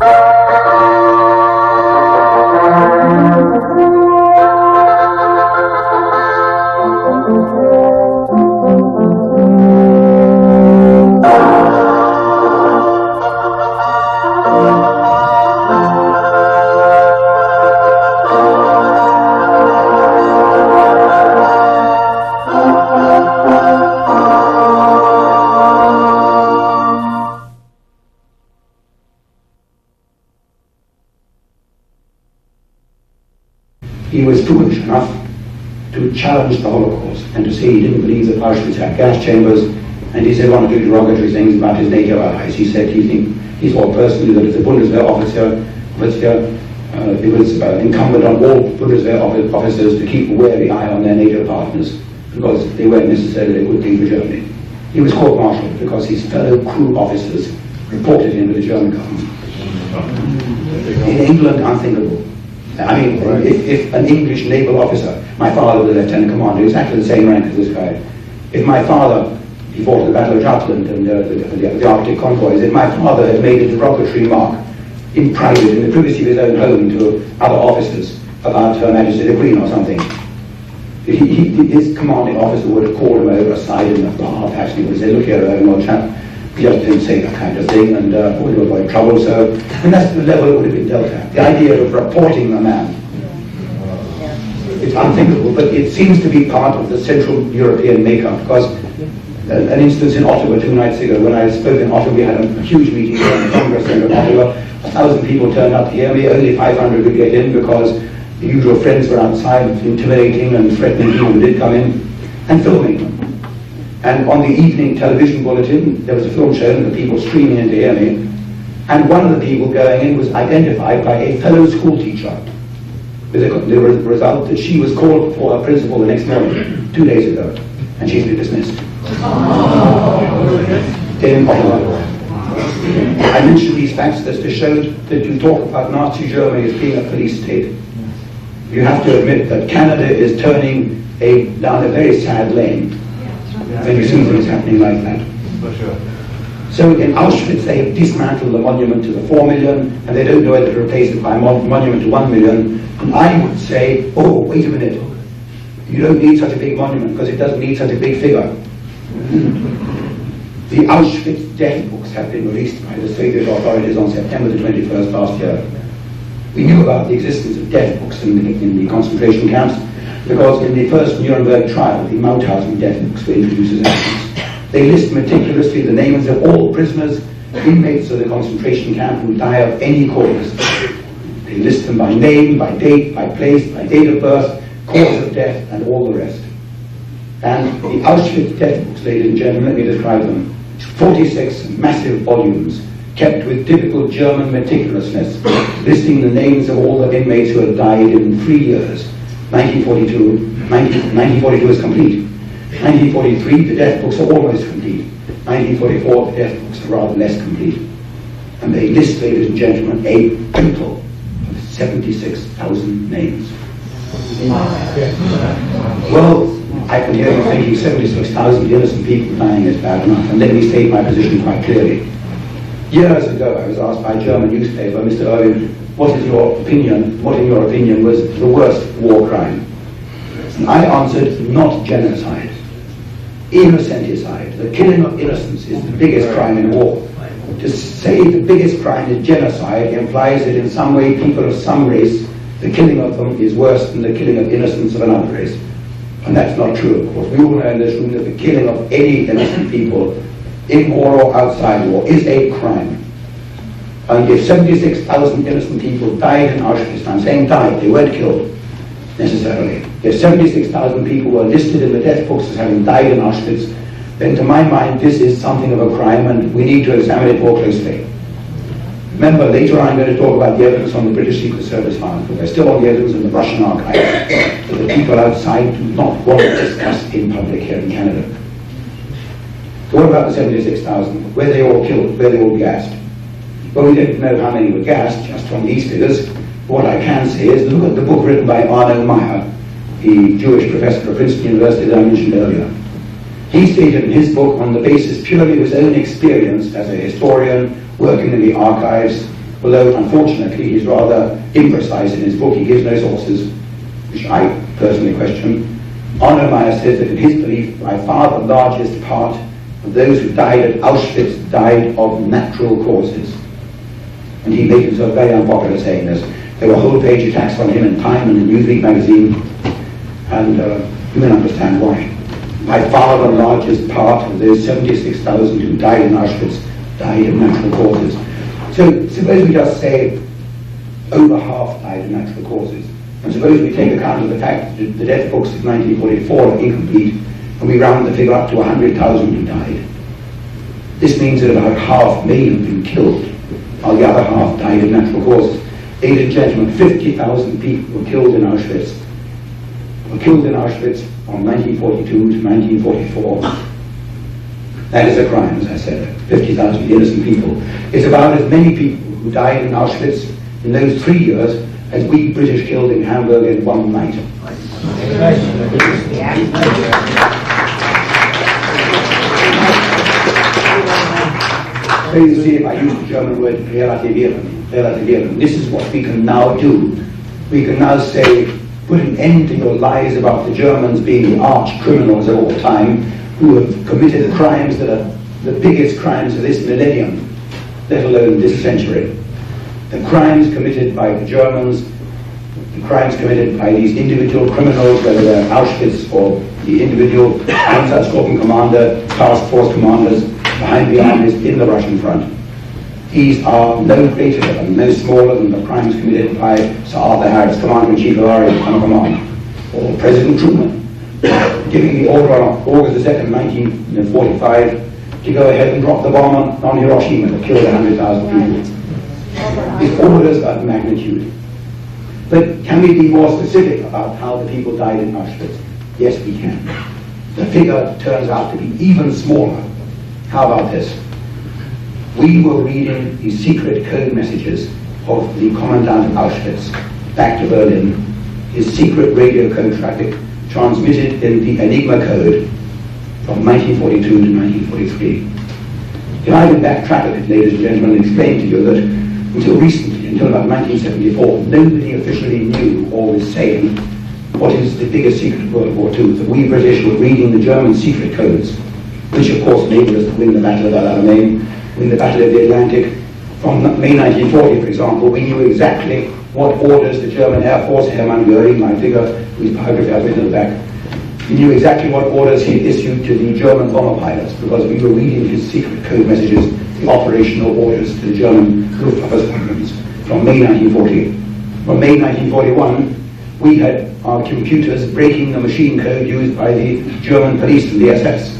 Música gas chambers, and he said one or two derogatory things about his NATO allies. He said he, think, he thought personally that as a Bundeswehr officer, officer uh, it was uh, incumbent on all Bundeswehr officers to keep a wary eye on their NATO partners because they weren't necessarily a good thing for Germany. He was court-martialed because his fellow crew officers reported him to the German government. In England, unthinkable. I mean, if, if, an English naval officer, my father was a lieutenant commander, exactly the same rank as this guy. If my father, he fought the Battle of Jutland and uh, the, the, the, Arctic convoys, if my father had made a derogatory remark in private, in the privacy of his own home to other officers about Her Majesty the Queen or something, he, he, his commanding officer would have called him over aside in the bar, perhaps he would say, look here, old chap, he just didn't say that kind of thing and uh, would avoid trouble. So, and that's the level it would have been dealt at. The idea of reporting a man, it's unthinkable, but it seems to be part of the Central European makeup because uh, an instance in Ottawa two nights ago when I spoke in Ottawa, we had a, huge meeting in the Congress in Ottawa. A thousand people turned up to hear me, only 500 could get in because the usual friends were outside intimidating and threatening people who did come in and filming them. And on the evening television bulletin, there was a film shown of the people streaming in to hear me. And one of the people going in was identified by a fellow school teacher. With the result that she was called for her principal the next morning, two days ago, and she's been dismissed. In I mention these facts just to show that you talk about Nazi Germany as being a police state. You have to admit that Canada is turning a, down a very sad lane when you see things happening like that. For sure. So in Auschwitz, they have dismantled the monument to the 4 million, and they don't know whether to replace it by a monument to 1 million. And I would say, oh, wait a minute. You don't need such a big monument because it doesn't need such a big figure. the Auschwitz death books have been released by the Soviet authorities on September the 21st last year. We knew about the existence of death books in the, in the concentration camps because in the first Nuremberg trial, the Mauthausen death books were introduced as evidence. They list meticulously the names of all prisoners, inmates of the concentration camp who die of any cause. They list them by name, by date, by place, by date of birth, cause of death, and all the rest. And the Auschwitz death books, ladies and gentlemen, let me describe them. 46 massive volumes kept with typical German meticulousness, listing the names of all the inmates who had died in three years 1942, 1942 is complete. 1943, the death books are almost complete. 1944, the death books are rather less complete. And they list, ladies and gentlemen, a total of 76,000 names. Well, I can hear you thinking 76,000 innocent people dying is bad enough, and let me state my position quite clearly. Years ago, I was asked by a German newspaper, Mr. Irving, what is your opinion, what in your opinion was the worst war crime? And I answered, not genocide. Innocenticide, the killing of innocents is the biggest crime in war. To say the biggest crime is genocide implies that in some way people of some race, the killing of them is worse than the killing of innocents of another race. And that's not true, of course. We all know in this room that the killing of any innocent people, in war or outside war, is a crime. And if 76,000 innocent people died in Auschwitz, I'm saying died, they weren't killed necessarily. If 76,000 people who are listed in the death books as having died in Auschwitz, then to my mind this is something of a crime and we need to examine it more closely. Remember, later on I'm going to talk about the evidence on the British Secret Service files, but there's still all the evidence in the Russian archives that the people outside do not want to discuss in public here in Canada. So what about the 76,000? Were they all killed? Were they all gassed? Well, we don't know how many were gassed just from these figures. What I can say is look at the book written by Arno Mayer, the Jewish professor at Princeton University that I mentioned earlier. He stated in his book, on the basis purely of his own experience as a historian working in the archives although unfortunately he's rather imprecise in his book. He gives no sources, which I personally question. Arno Mayer says that in his belief, by far the largest part of those who died at Auschwitz died of natural causes. And he made himself very unpopular saying this. There were whole page attacks on him in Time and in Newsweek magazine, and uh, you can understand why. By far the largest part of those 76,000 who died in Auschwitz died of natural causes. So suppose we just say over half died of natural causes. And suppose we take account of the fact that the death books of 1944 are incomplete, and we round the figure up to 100,000 who died. This means that about half may have been killed, while the other half died of natural causes. Ladies and gentlemen, 50,000 people were killed in Auschwitz. Killed in Auschwitz from 1942 to 1944. That is a crime, as I said. 50,000 innocent people. It's about as many people who died in Auschwitz in those three years as we British killed in Hamburg in one night. So you see, if I use the German word relativieren, relativieren, this is what we can now do. We can now say, put an end to your lies about the Germans being the arch criminals of all time, who have committed the crimes that are the biggest crimes of this millennium, let alone this century the crimes committed by the Germans, the crimes committed by these individual criminals, whether they're Auschwitz or the individual Einsatzgruppen commander, task force commanders behind the armies in the Russian front. These are no greater and no smaller than the crimes committed by Sir Arthur Harris, Commander-in-Chief of our Command, or President Truman, giving the order on August 2nd, 1945, to go ahead and drop the bomb on, on Hiroshima that killed 100,000 people is orders of magnitude. But can we be more specific about how the people died in Auschwitz? Yes, we can. The figure turns out to be even smaller. How about this? We were reading the secret code messages of the commandant Auschwitz back to Berlin, his secret radio code traffic transmitted in the Enigma code from 1942 to 1943. If I can backtrack a bit, ladies and gentlemen, and explain to you that until recently, until about 1974, nobody officially knew or was saying what is the biggest secret of World War II, that we British were reading the German secret codes, which of course enabled us to win the Battle of Alamein, win the Battle of the Atlantic. From May 1940, for example, we knew exactly what orders the German Air Force, Hermann Göring, my figure, whose biography I've written in the back, we knew exactly what orders he issued to the German bomber pilots because we were reading his secret code messages the operational orders to the German Luftwaffe squadrons from May 1940. From May 1941, we had our computers breaking the machine code used by the German police and the SS,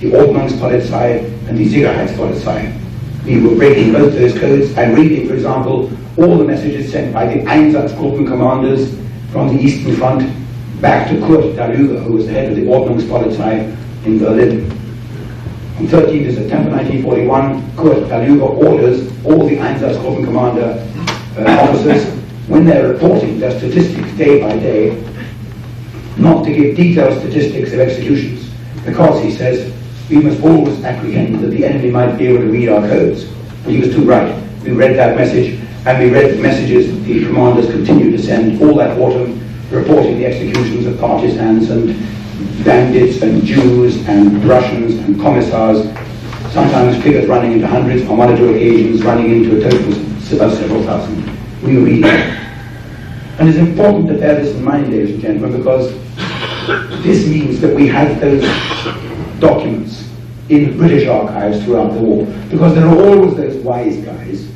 the Ordnungspolizei and the Sicherheitspolizei. We were breaking both those codes and reading, for example, all the messages sent by the Einsatzgruppen commanders from the Eastern Front back to Kurt Daluege, who was the head of the Ordnungspolizei in Berlin. On 13th September 1941, Kurt Daluege orders all the Einsatzgruppen commander uh, officers, when they're reporting their statistics day by day, not to give detailed statistics of executions, because he says we must always apprehend that the enemy might be able to read our codes. He was too right. We read that message, and we read the messages that the commanders continued to send all that autumn, reporting the executions of partisans and bandits and Jews and Russians and commissars, sometimes figures running into hundreds, on one or two occasions running into a total of several thousand. We read And it's important to bear this in mind, ladies and gentlemen, because this means that we have those documents in British archives throughout the war. Because there are always those wise guys,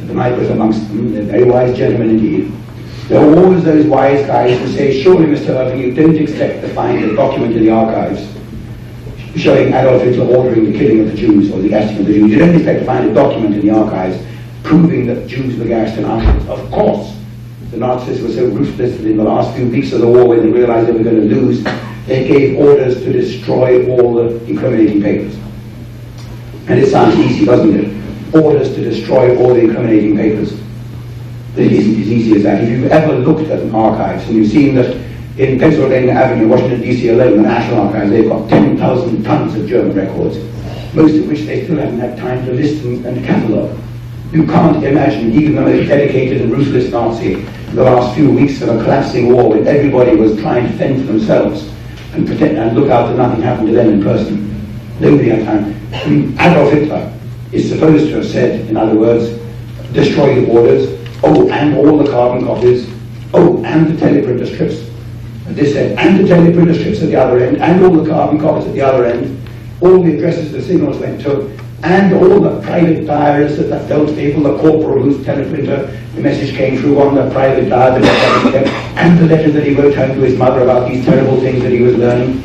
the knight was amongst them, they're very wise gentlemen indeed, there are always those wise guys who say, surely, Mr. Irving, you don't expect to find a document in the archives showing Adolf Hitler ordering the killing of the Jews or the gassing of the Jews. You don't expect to find a document in the archives proving that Jews were gassed in Auschwitz. Of course, the Nazis were so ruthless that in the last few weeks of the war, when they realized they were going to lose, they gave orders to destroy all the incriminating papers. And it sounds easy, doesn't it? Orders to destroy all the incriminating papers. It isn't as easy as that. If you've ever looked at an archives and you've seen that in Pennsylvania Avenue, Washington, D.C. alone, the National Archives, they've got 10,000 tons of German records, most of which they still haven't had time to list and, and catalogue. You can't imagine even the most dedicated and ruthless Nazi in the last few weeks of a collapsing war when everybody was trying to fend for themselves and protect and look out that nothing happened to them in person. Nobody had time. Adolf Hitler is supposed to have said, in other words, destroy the borders, oh, and all the carbon copies, oh, and the teleprinter strips. And they said, and the teleprinter strips at the other end, and all the carbon copies at the other end, all the addresses the signals went to, and all the private diaries that the Feldwebel, the corporal whose teleprinter the message came through on the private diary, and the letter that he wrote home to his mother about these terrible things that he was learning.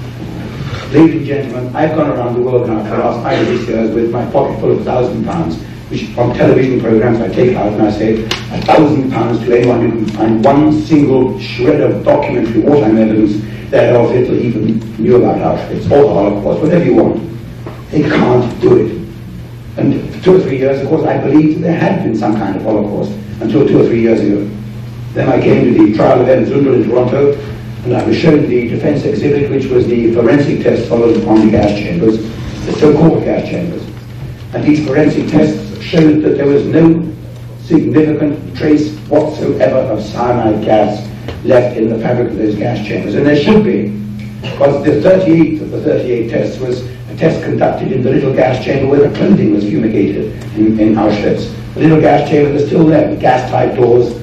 Ladies and gentlemen, I've gone around the world now for the last five or six years with my pocket full of thousand pounds, which from television programs I take out and I say, a thousand pounds to anyone who can find one single shred of documentary wartime evidence that Adolf Hitler even knew about Auschwitz or the Holocaust, whatever you want. They can't do it. And for two or three years, of course, I believed there had been some kind of Holocaust until two or three years ago. Then I came to the trial of Ernst Zündel in Toronto, and I was shown the defense exhibit, which was the forensic test followed upon the gas chambers, the so-called gas chambers. And these forensic tests showed that there was no significant trace whatsoever of cyanide gas left in the fabric of those gas chambers. And there should be, because the 38th of the 38 tests was a test conducted in the little gas chamber where the clothing was fumigated in, in Auschwitz. The little gas chamber is still there, with gas-tight doors,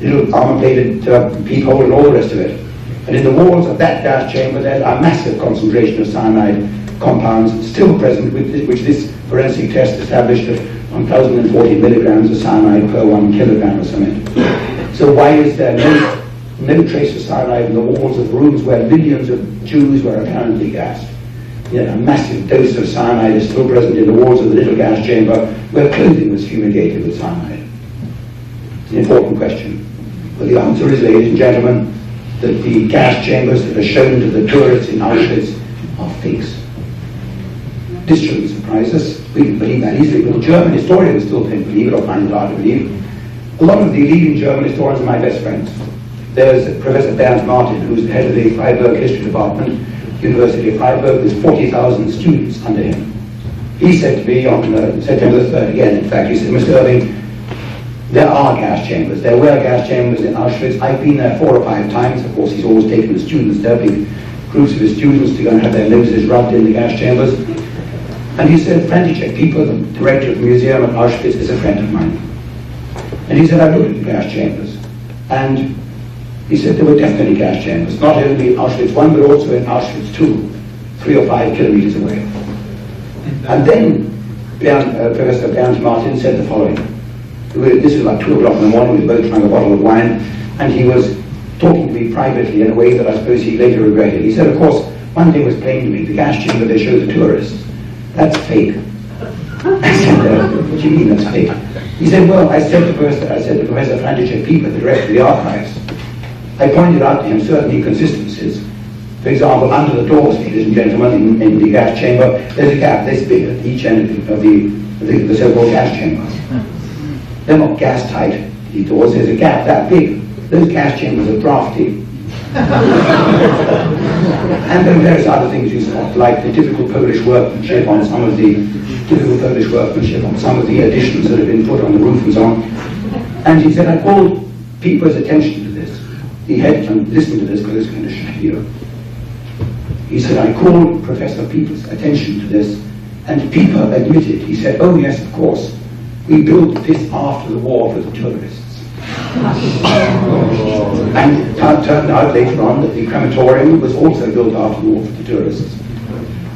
little armor-plated uh, peephole and all the rest of it. And in the walls of that gas chamber there are massive concentration of cyanide compounds still present, this, which this forensic test established at 1,040 milligrams of cyanide per one kilogram of cement. So why is there no, no trace of cyanide in the walls of rooms where millions of Jews were apparently gassed? Yet a massive dose of cyanide is still present in the walls of the little gas chamber where clothing was fumigated with cyanide. It's an important question. But the answer is, ladies and gentlemen, that the gas chambers that are shown to the tourists in Auschwitz are fakes. This shouldn't surprise us. We can believe that easily, but German historians still don't believe it or find it hard to believe. A lot of the leading German historians are my best friends. There's Professor Bernd Martin, who's the head of the Freiburg History Department, University of Freiburg with 40,000 students under him. He said to me on uh, September 3rd again, in fact, he said, Mr. Irving, there are gas chambers. There were gas chambers in Auschwitz. I've been there four or five times. Of course, he's always taken the students there, big groups of his students to go and have their noses rubbed in the gas chambers. And he said, Franciszek Piper, the director of the museum at Auschwitz, is a friend of mine. And he said, I've looked at the gas chambers. And he said there were definitely gas chambers, not only in Auschwitz I, but also in Auschwitz II, three or five kilometers away. And then Bernd, uh, Professor Bernd Martin said the following. This was about 2 o'clock in the morning, we were both trying a bottle of wine, and he was talking to me privately in a way that I suppose he later regretted. He said, of course, one thing was plain to me, the gas chamber they show the tourists, that's fake. I said, uh, what do you mean that's fake? He said, well, I said to Professor, I said to Professor Franciszek Piper, the director of the archives, I pointed out to him certain inconsistencies. For example, under the doors, ladies and gentlemen, in, in the gas chamber, there's a gap this big at each end of the, the, the so-called gas chamber. They're not gas tight, the doors, there's a gap that big. Those gas chambers are drafty. and then various other things you saw, like the typical Polish workmanship on some of the typical Polish workmanship on some of the additions that have been put on the roof and so on. And he said, I called people's attention he had to listen to this because it's going to shock you. He said, I called Professor Piper's attention to this, and Piper admitted, he said, oh yes, of course, we built this after the war for the tourists. and it turned out later on that the crematorium was also built after the war for the tourists.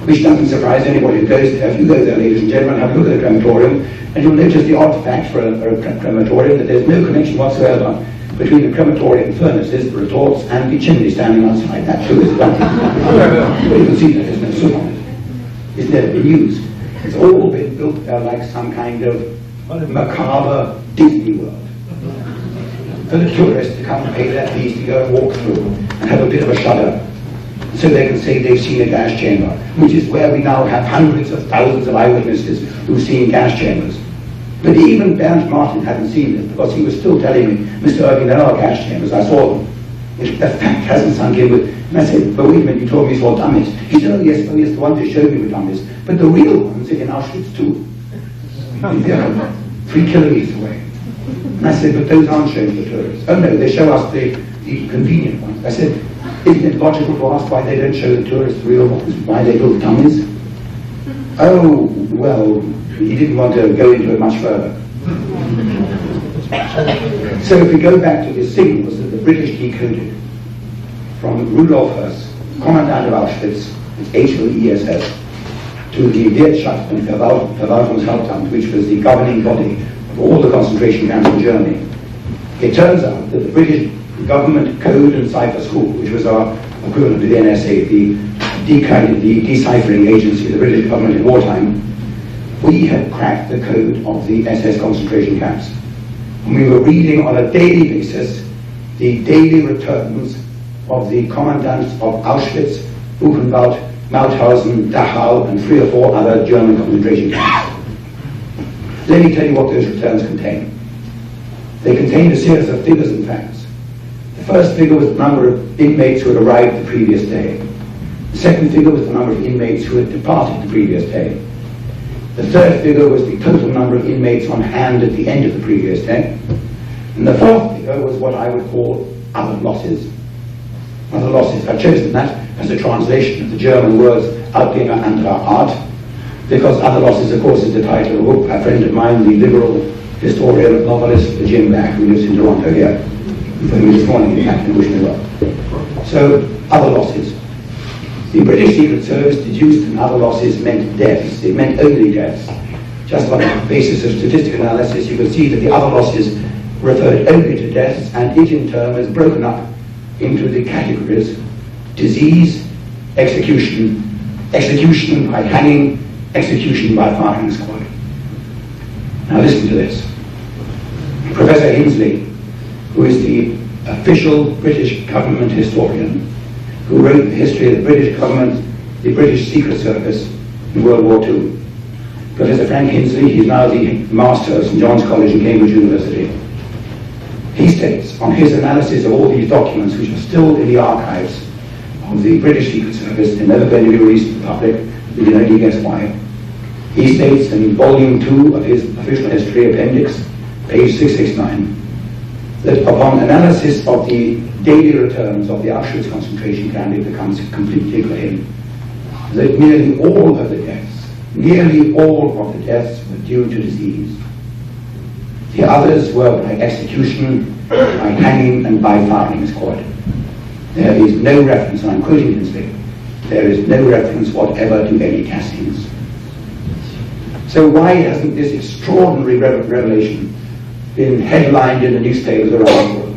Which doesn't surprise anybody who goes there. If you go there, ladies and gentlemen, have a look at the crematorium, and you'll notice the odd fact for a, for a crematorium that there's no connection whatsoever between the crematorium furnaces, the retorts, and the chimney standing outside. That too is done. but you can see that there's no soot on it. It's never been used. It's all been built there like some kind of macabre Disney World. For the tourists to come and pay their fees to go and walk through and have a bit of a shudder so they can say they've seen a gas chamber, which is where we now have hundreds of thousands of eyewitnesses who've seen gas chambers. But even Bernd Martin hadn't seen it because he was still telling me, Mr. Irving, there are gas chambers. I saw them. It, the fact hasn't sunk in with. And I said, but wait a minute, you told me you saw dummies. He said, oh yes, oh yes, the ones they showed me were dummies. But the real ones are in Auschwitz too. three kilometers away. And I said, but those aren't shown to the tourists. Oh no, they show us the, the convenient ones. I said, isn't it logical to ask why they don't show the tourists the real ones, why they build dummies? Oh, well, he didn't want to go into it much further. So if we go back to the signals that the British decoded from Rudolf Höss, Commandant of Auschwitz, HOESS, to the Wirtschaft Verwaltungshauptamt, which was the governing body of all the concentration camps in Germany. It turns out that the British government code and cipher school, which was our equivalent to the NSA, the, the deciphering agency of the British government in wartime, we had cracked the code of the SS concentration camps. And we were reading on a daily basis the daily returns of the commandants of Auschwitz, Buchenwald, Mauthausen, Dachau, and three or four other German concentration camps. Let me tell you what those returns contain. They contained a series of figures and facts. The first figure was the number of inmates who had arrived the previous day. The second figure was the number of inmates who had departed the previous day. The third figure was the total number of inmates on hand at the end of the previous day. And the fourth figure was what I would call other losses. Other losses. I've chosen that as a translation of the German words Abgänger anderer Art, because Other Losses, of course, is the title of a book. A friend of mine, the liberal historian, novelist Jim Bacque, who lives in Toronto here, for me this morning, in fact, and wish me well. So, Other Losses. The British Secret Service deduced that other losses meant deaths. It meant only deaths. Just on the basis of statistical analysis, you can see that the other losses referred only to deaths, and it in turn was broken up into the categories disease, execution, execution by hanging, execution by firing squad. Now listen to this. Professor Hinsley, who is the official British government historian, who wrote the history of the British government, the British Secret Service in World War II. Professor Frank Hinsley, he's now the master at St John's College in Cambridge University. He states, on his analysis of all these documents, which are still in the archives of the British Secret Service, they're never going to be released to the public, we can only guess why. He states in volume 2 of his official history appendix, page 669, that upon analysis of the daily returns of the Auschwitz concentration camp, it becomes completely clear that nearly all of the deaths, nearly all of the deaths were due to disease. The others were by execution, by hanging, and by firing squad. There is no reference, and I'm quoting Hinsley, there is no reference whatever to any gassings. So why hasn't this extraordinary revelation been headlined in the newspapers around the world?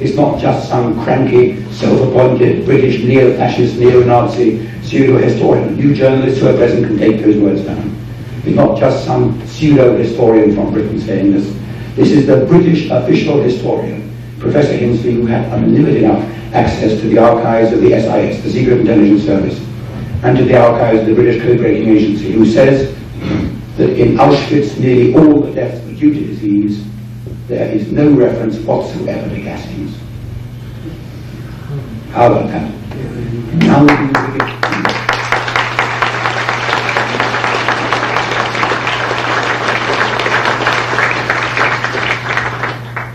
It's not just some cranky, self-appointed British neo-fascist, neo-Nazi pseudo-historian. You journalists who are present can take those words down. It's not just some pseudo-historian from Britain saying this. This is the British official historian, Professor Hinsley, who had unlimited access to the archives of the SIS, the Secret Intelligence Service, and to the archives of the British Code Breaking Agency, who says that in Auschwitz nearly all the deaths were due to disease. There is no reference whatsoever to gassings. How about that? Now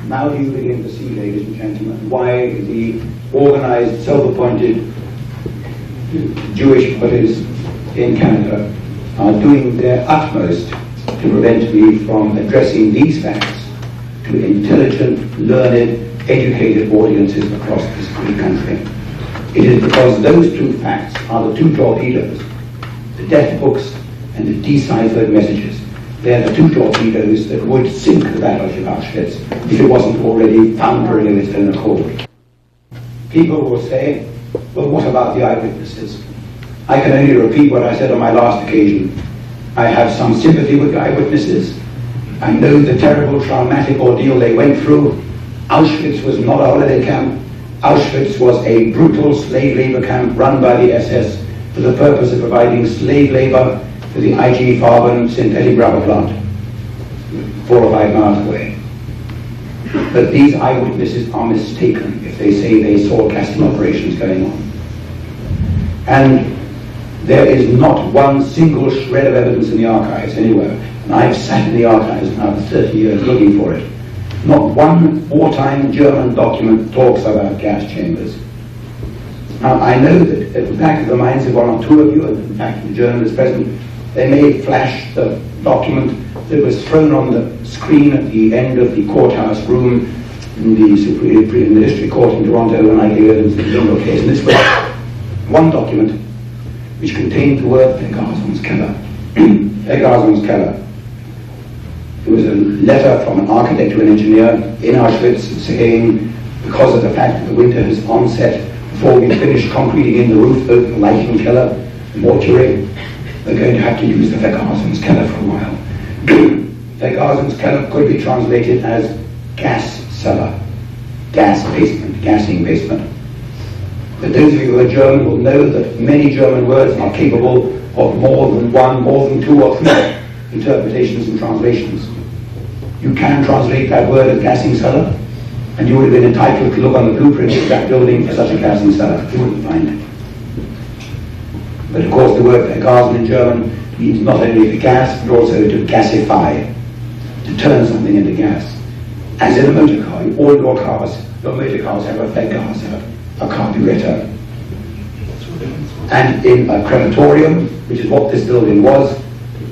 Now do you begin to see, ladies and gentlemen, why the organized, self-appointed Jewish bodies in Canada are doing their utmost to prevent me from addressing these facts to intelligent, learned, educated audiences across this great country. It is because those two facts are the two torpedoes, the death books and the deciphered messages they're the two torpedoes that would sink the battleship Auschwitz if it wasn't already foundering of its own accord. People will say, well, what about the eyewitnesses? I can only repeat what I said on my last occasion. I have some sympathy with eyewitnesses. I know the terrible traumatic ordeal they went through. Auschwitz was not a holiday camp. Auschwitz was a brutal slave labor camp run by the SS for the purpose of providing slave labor to the IG Farben synthetic rubber plant, four or five miles away. But these eyewitnesses are mistaken if they say they saw gassing operations going on. And there is not one single shred of evidence in the archives anywhere and I've sat in the archives now for 30 years looking for it. Not one wartime German document talks about gas chambers. Now, I know that at the back of the minds of one or two of you, and in fact the journalists present, they may flash the document that was thrown on the screen at the end of the courthouse room in the, Supreme, in the District Court in Toronto when I gave evidence in the Zündel case. And this was one document which contained the word Vergasungskeller. Vergasungskeller. It was a letter from an architect to an engineer in Auschwitz saying, because of the fact that the winter has onset, before we finish concreting in the roof of the Leichenkeller, mortuary, we're going to have to use the Vergasungskeller for a while. Vergasungskeller could be translated as gas cellar, gas basement, gassing basement. But those of you who are German will know that many German words are capable of more than one, more than two or three interpretations and translations. You can translate that word as gassing cellar, and you would have been entitled to look on the blueprint of that building for such a gassing cellar. You wouldn't find it. But of course the word Gasen in German means not only to gas, but also to gasify, to turn something into gas. As in a motor car, all your cars, your motor cars have a vergaser, a carburetor. And in a crematorium, which is what this building was,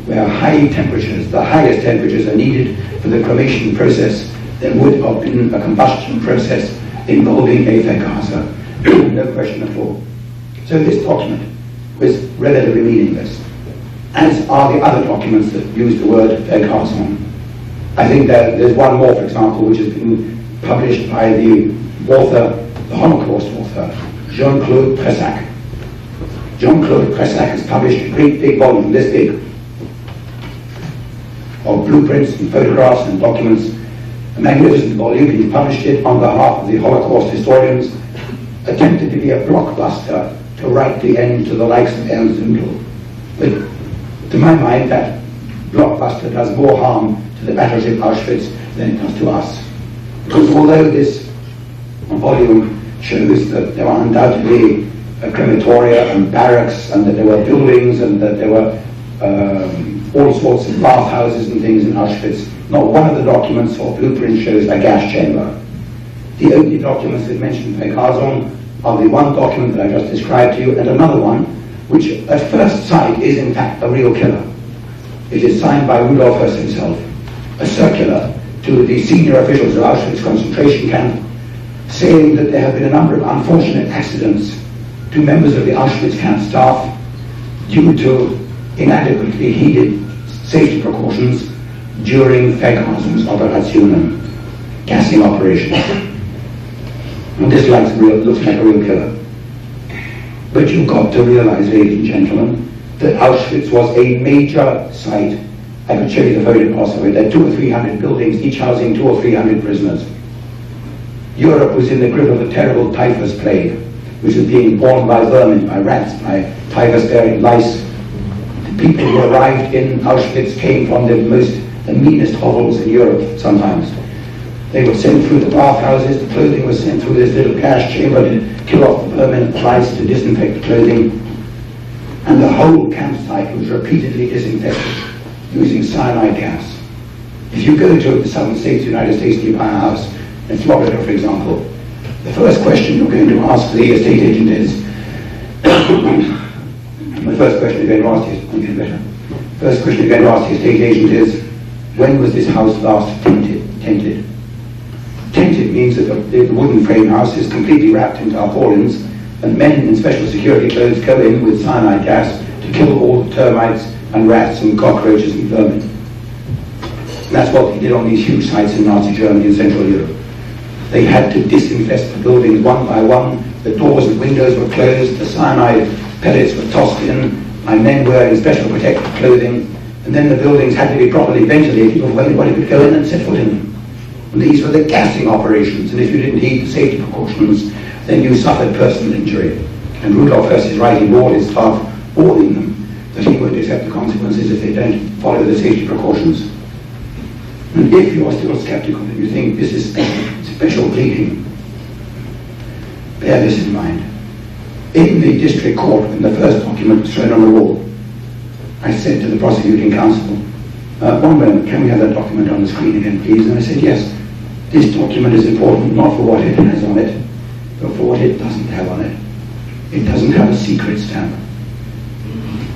where high temperatures, the highest temperatures are needed for the cremation process, there would have been a combustion process involving a vergaser. no question at all. So this document was relatively meaningless, as are the other documents that use the word vergasen. I think that there's one more, for example, which has been published by the author, the Holocaust author, Jean-Claude Pressac. Jean-Claude Pressac has published a great big volume, this big, of blueprints and photographs and documents, a magnificent volume. He published it on behalf of the Holocaust historians, attempted to be a blockbuster to write the end to the likes of Ernst Zündel. But to my mind, that blockbuster does more harm to the battleship Auschwitz than it does to us. Because although this volume shows that there were undoubtedly a crematoria and barracks and that there were buildings and that there were um, all sorts of bathhouses and things in Auschwitz, not one of the documents or blueprints shows a gas chamber. The only documents that mention Vergasung are the one document that I just described to you and another one, which at first sight is in fact a real killer. It is signed by Rudolf Höss himself, a circular to the senior officials of Auschwitz concentration camp saying that there have been a number of unfortunate accidents to members of the Auschwitz camp staff due to inadequately heeded safety precautions during Vergasungsoperationen, gassing operations. And this looks like a real killer. But you've got to realize, ladies and gentlemen, that Auschwitz was a major site. I could show you the photographs of it. There are two or three hundred buildings, each housing two or three hundred prisoners. Europe was in the grip of a terrible typhus plague, which was being borne by vermin, by rats, by typhus-bearing lice. People who arrived in Auschwitz came from the most, the meanest hovels in Europe sometimes. They were sent through the bathhouses, the clothing was sent through this little gas chamber to kill off the permanent lice to disinfect the clothing. And the whole campsite was repeatedly disinfected using cyanide gas. If you go to the southern states, of the United States, you buy a house in Florida, for example, the first question you're going to ask the estate agent is, the first question you're going to ask is, better. First question you're going to ask agent is, when was this house last tented? tented? Tented means that the, the wooden frame house is completely wrapped in tarpaulins, and men in special security clothes go in with cyanide gas to kill all the termites and rats and cockroaches and vermin. That's what they did on these huge sites in Nazi Germany and Central Europe. They had to disinfest the buildings one by one. The doors and windows were closed. The cyanide pellets were tossed in by men wearing special protective clothing. And then the buildings had to be properly ventilated before anybody could go in and set foot in them. And these were the gassing operations. And if you didn't heed the safety precautions, then you suffered personal injury. And Rudolf Höss is writing all his staff, warning them that he won't accept the consequences if they don't follow the safety precautions. And if you are still skeptical and you think this is special pleading. Bear this in mind. In the district court, when the first document was thrown on the wall, I said to the prosecuting counsel, uh, one moment, can we have that document on the screen again, please? And I said, yes, this document is important not for what it has on it, but for what it doesn't have on it. It doesn't have a secret stamp.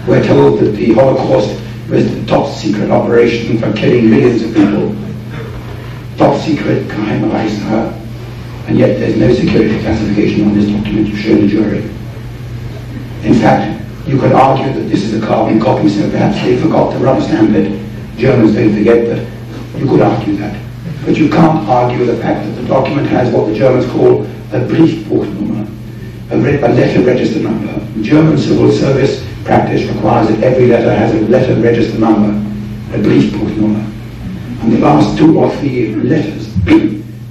We're told that the Holocaust was the top secret operation for killing millions of people. Top secret, geheime Reichssache. And yet there's no security classification on this document to show the jury. In fact, you could argue that this is a carbon copy, so perhaps they forgot to rubber stamp it. Germans don't forget that. You could argue that. But you can't argue the fact that the document has what the Germans call a Briefbuchnummer, a, re- a letter register number. German civil service practice requires that every letter has a letter register number, a Briefbuchnummer. And the last two or three letters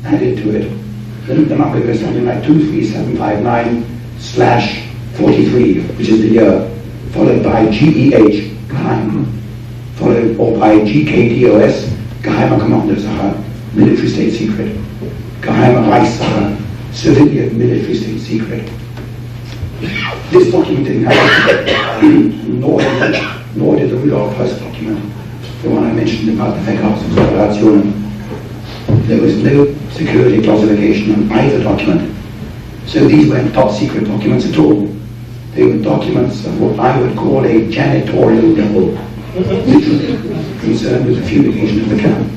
added to it, the number goes something like 23759 slash 43, which is the year, followed by GEH, geheim, followed by GKDOS, Geheimer Kommandosache, military state secret, Geheimer Reichssache, civilian military state secret. This document didn't have it, nor nor did the Rudolf Höss document, the one I mentioned about the Vergasungsoperationen. There was no security classification on either document. So these weren't top secret documents at all. They were documents of what I would call a janitorial level, literally concerned with the fumigation of the camp.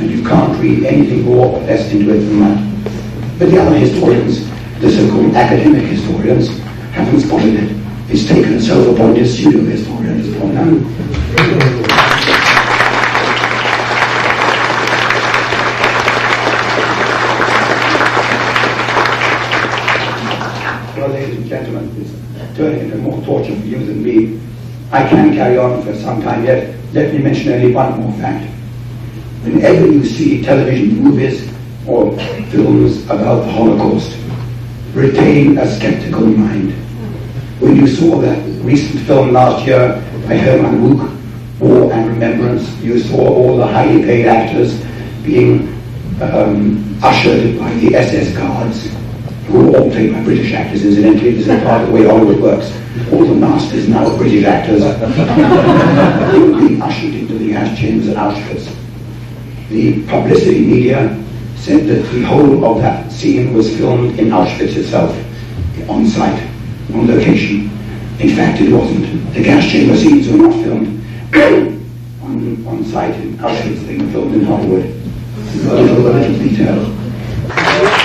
And you can't read anything more or less into it than that. But the other historians, the so-called academic historians, haven't spotted it. It's taken a self-appointed pseudo-historian to point out. Well, I can carry on for some time yet. Let me mention only one more fact. Whenever you see television movies or films about the Holocaust, retain a skeptical mind. When you saw that recent film last year by Herman Wouk, War and Remembrance, you saw all the highly paid actors being um, ushered by the SS guards, were all played by British actors, incidentally. This is part of the way Hollywood works. All the masters now are British actors. they were being ushered into the gas chambers at Auschwitz. The publicity media said that the whole of that scene was filmed in Auschwitz itself, on site, on location. In fact, it wasn't. The gas chamber scenes were not filmed on, on site in Auschwitz. They were filmed in Hollywood. A little, a little detail.